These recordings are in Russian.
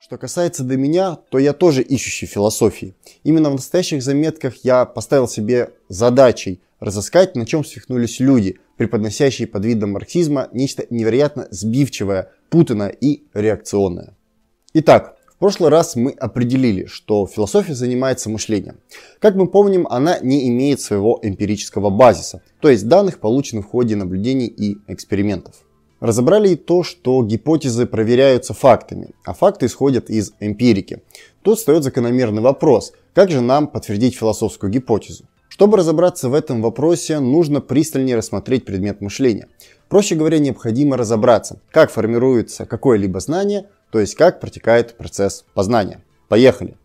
Что касается до меня, то я тоже ищущий философии. Именно в настоящих заметках я поставил себе задачей разыскать, на чем свихнулись люди, преподносящие под видом марксизма нечто невероятно сбивчивое, путанное и реакционное. Итак, в прошлый раз мы определили, что философия занимается мышлением. Как мы помним, она не имеет своего эмпирического базиса, то есть данных, полученных в ходе наблюдений и экспериментов. Разобрали и то, что гипотезы проверяются фактами, а факты исходят из эмпирики. Тут встает закономерный вопрос, как же нам подтвердить философскую гипотезу? Чтобы разобраться в этом вопросе, нужно пристальнее рассмотреть предмет мышления. Проще говоря, необходимо разобраться, как формируется какое-либо знание, то есть как протекает процесс познания. Поехали!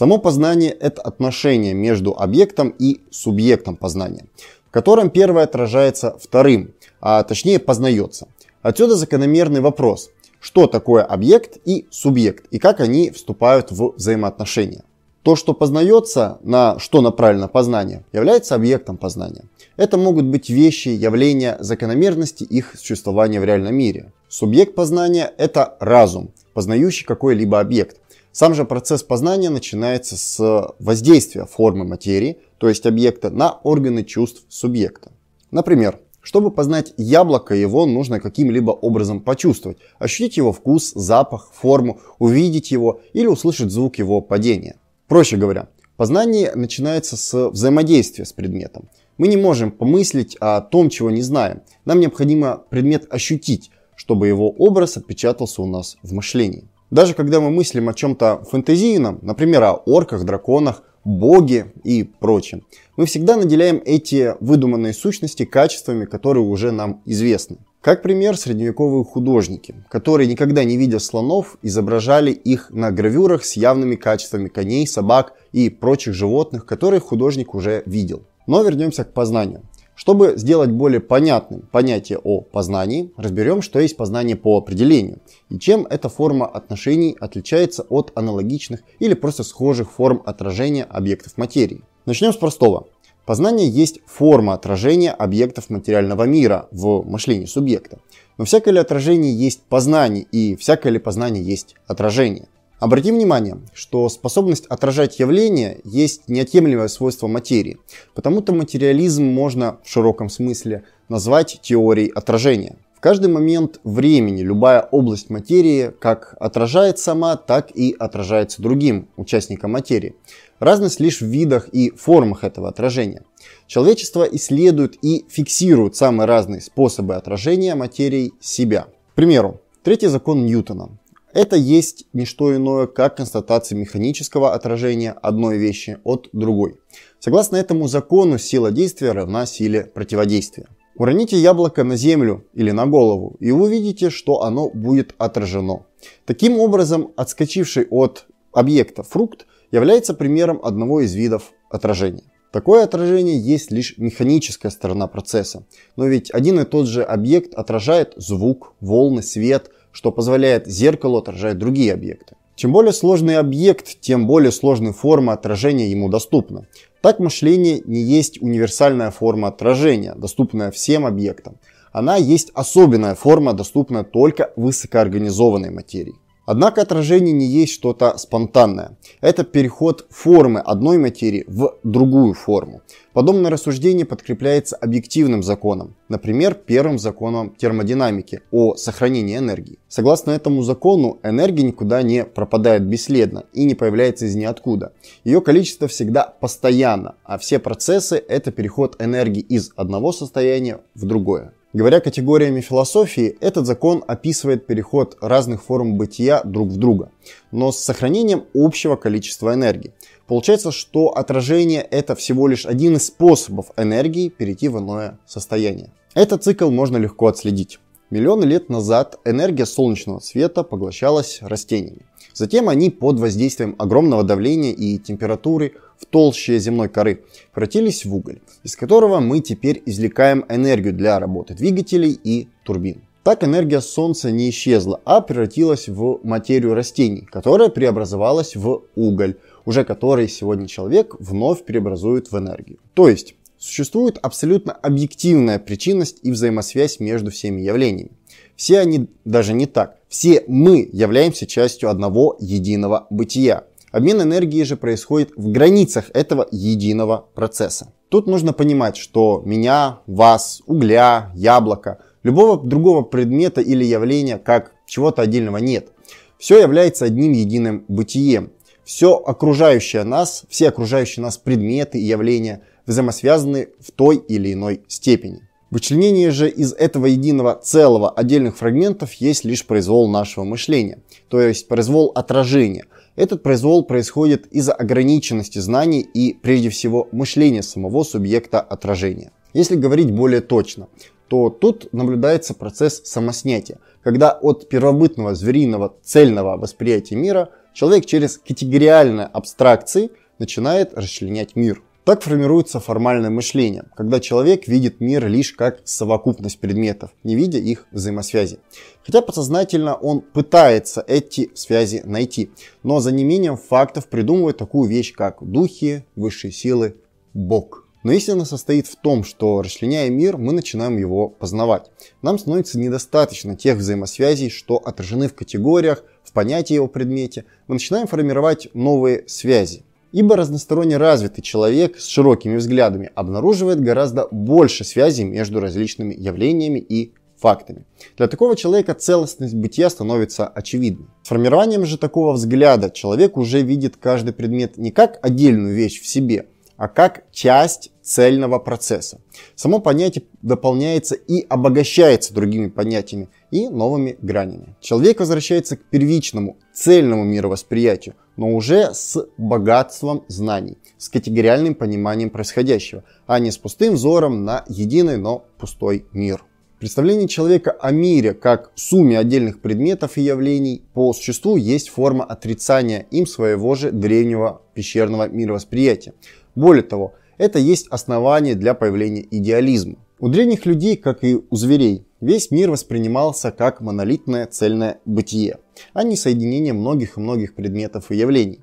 Само познание – это отношение между объектом и субъектом познания, в котором первое отражается вторым, а точнее познается. Отсюда закономерный вопрос, что такое объект и субъект, и как они вступают в взаимоотношения. То, что познается, на что направлено познание, является объектом познания. Это могут быть вещи, явления, закономерности их существования в реальном мире. Субъект познания – это разум, познающий какой-либо объект. Сам же процесс познания начинается с воздействия формы материи, то есть объекта, на органы чувств субъекта. Например, чтобы познать яблоко, его нужно каким-либо образом почувствовать, ощутить его вкус, запах, форму, увидеть его или услышать звук его падения. Проще говоря, познание начинается с взаимодействия с предметом. Мы не можем помыслить о том, чего не знаем. Нам необходимо предмет ощутить, чтобы его образ отпечатался у нас в мышлении. Даже когда мы мыслим о чем-то фэнтезийном, например, о орках, драконах, боге и прочем, мы всегда наделяем эти выдуманные сущности качествами, которые уже нам известны. Как пример, средневековые художники, которые, никогда не видя слонов, изображали их на гравюрах с явными качествами коней, собак и прочих животных, которые художник уже видел. Но вернемся к познанию. Чтобы сделать более понятным понятие о познании, разберем, что есть познание по определению и чем эта форма отношений отличается от аналогичных или просто схожих форм отражения объектов материи. Начнем с простого. Познание есть форма отражения объектов материального мира в мышлении субъекта. Но всякое ли отражение есть познание и всякое ли познание есть отражение. Обратим внимание, что способность отражать явления есть неотъемлемое свойство материи. Потому-то материализм можно в широком смысле назвать теорией отражения. В каждый момент времени любая область материи как отражает сама, так и отражается другим участникам материи. Разность лишь в видах и формах этого отражения. Человечество исследует и фиксирует самые разные способы отражения материи себя. К примеру, третий закон Ньютона. Это есть не что иное, как констатация механического отражения одной вещи от другой. Согласно этому закону, сила действия равна силе противодействия. Уроните яблоко на землю или на голову, и вы увидите, что оно будет отражено. Таким образом, отскочивший от объекта фрукт является примером одного из видов отражения. Такое отражение есть лишь механическая сторона процесса, но ведь один и тот же объект отражает звук, волны, свет – что позволяет зеркалу отражать другие объекты. Чем более сложный объект, тем более сложная форма отражения ему доступна. Так мышление не есть универсальная форма отражения, доступная всем объектам. Она есть особенная форма, доступная только высокоорганизованной материи. Однако отражение не есть что-то спонтанное. Это переход формы одной материи в другую форму. Подобное рассуждение подкрепляется объективным законом, например, первым законом термодинамики о сохранении энергии. Согласно этому закону, энергия никуда не пропадает бесследно и не появляется из ниоткуда. Ее количество всегда постоянно, а все процессы это переход энергии из одного состояния в другое. Говоря категориями философии, этот закон описывает переход разных форм бытия друг в друга, но с сохранением общего количества энергии. Получается, что отражение это всего лишь один из способов энергии перейти в иное состояние. Этот цикл можно легко отследить. Миллионы лет назад энергия солнечного света поглощалась растениями. Затем они под воздействием огромного давления и температуры в толще земной коры превратились в уголь, из которого мы теперь извлекаем энергию для работы двигателей и турбин. Так энергия Солнца не исчезла, а превратилась в материю растений, которая преобразовалась в уголь, уже который сегодня человек вновь преобразует в энергию. То есть Существует абсолютно объективная причинность и взаимосвязь между всеми явлениями. Все они даже не так. Все мы являемся частью одного единого бытия. Обмен энергией же происходит в границах этого единого процесса. Тут нужно понимать, что меня, вас, угля, яблока, любого другого предмета или явления как чего-то отдельного нет. Все является одним единым бытием. Все окружающее нас, все окружающие нас предметы и явления взаимосвязаны в той или иной степени. Вычленение же из этого единого целого отдельных фрагментов есть лишь произвол нашего мышления, то есть произвол отражения. Этот произвол происходит из-за ограниченности знаний и прежде всего мышления самого субъекта отражения. Если говорить более точно, то тут наблюдается процесс самоснятия, когда от первобытного звериного цельного восприятия мира человек через категориальные абстракции начинает расчленять мир. Так формируется формальное мышление, когда человек видит мир лишь как совокупность предметов, не видя их взаимосвязи. Хотя подсознательно он пытается эти связи найти, но за неимением фактов придумывает такую вещь, как духи, высшие силы, Бог. Но истина состоит в том, что расчленяя мир, мы начинаем его познавать. Нам становится недостаточно тех взаимосвязей, что отражены в категориях, в понятии его предмете. Мы начинаем формировать новые связи. Ибо разносторонне развитый человек с широкими взглядами обнаруживает гораздо больше связей между различными явлениями и фактами. Для такого человека целостность бытия становится очевидной. С формированием же такого взгляда человек уже видит каждый предмет не как отдельную вещь в себе, а как часть цельного процесса. Само понятие дополняется и обогащается другими понятиями и новыми гранями. Человек возвращается к первичному, цельному мировосприятию, но уже с богатством знаний, с категориальным пониманием происходящего, а не с пустым взором на единый, но пустой мир. Представление человека о мире как сумме отдельных предметов и явлений по существу есть форма отрицания им своего же древнего пещерного мировосприятия. Более того, это есть основание для появления идеализма. У древних людей, как и у зверей, весь мир воспринимался как монолитное цельное бытие, а не соединение многих и многих предметов и явлений.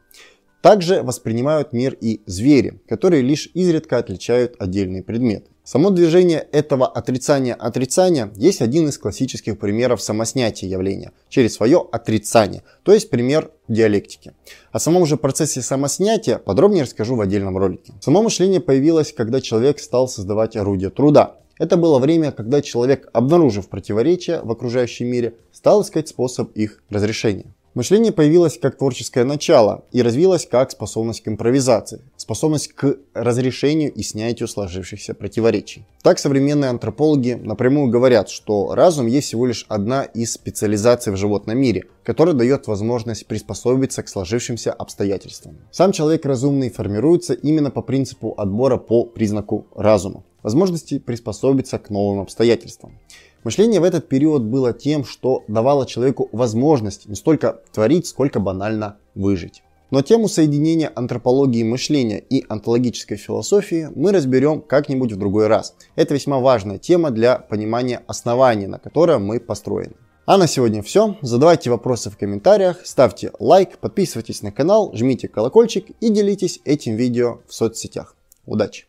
Также воспринимают мир и звери, которые лишь изредка отличают отдельные предметы. Само движение этого отрицания-отрицания есть один из классических примеров самоснятия явления через свое отрицание, то есть пример диалектики. О самом же процессе самоснятия подробнее расскажу в отдельном ролике. Само мышление появилось, когда человек стал создавать орудия труда. Это было время, когда человек, обнаружив противоречия в окружающем мире, стал искать способ их разрешения. Мышление появилось как творческое начало и развилось как способность к импровизации, способность к разрешению и снятию сложившихся противоречий. Так современные антропологи напрямую говорят, что разум есть всего лишь одна из специализаций в животном мире, которая дает возможность приспособиться к сложившимся обстоятельствам. Сам человек разумный формируется именно по принципу отбора по признаку разума, возможности приспособиться к новым обстоятельствам. Мышление в этот период было тем, что давало человеку возможность не столько творить, сколько банально выжить. Но тему соединения антропологии мышления и онтологической философии мы разберем как-нибудь в другой раз. Это весьма важная тема для понимания основания, на котором мы построены. А на сегодня все. Задавайте вопросы в комментариях, ставьте лайк, подписывайтесь на канал, жмите колокольчик и делитесь этим видео в соцсетях. Удачи!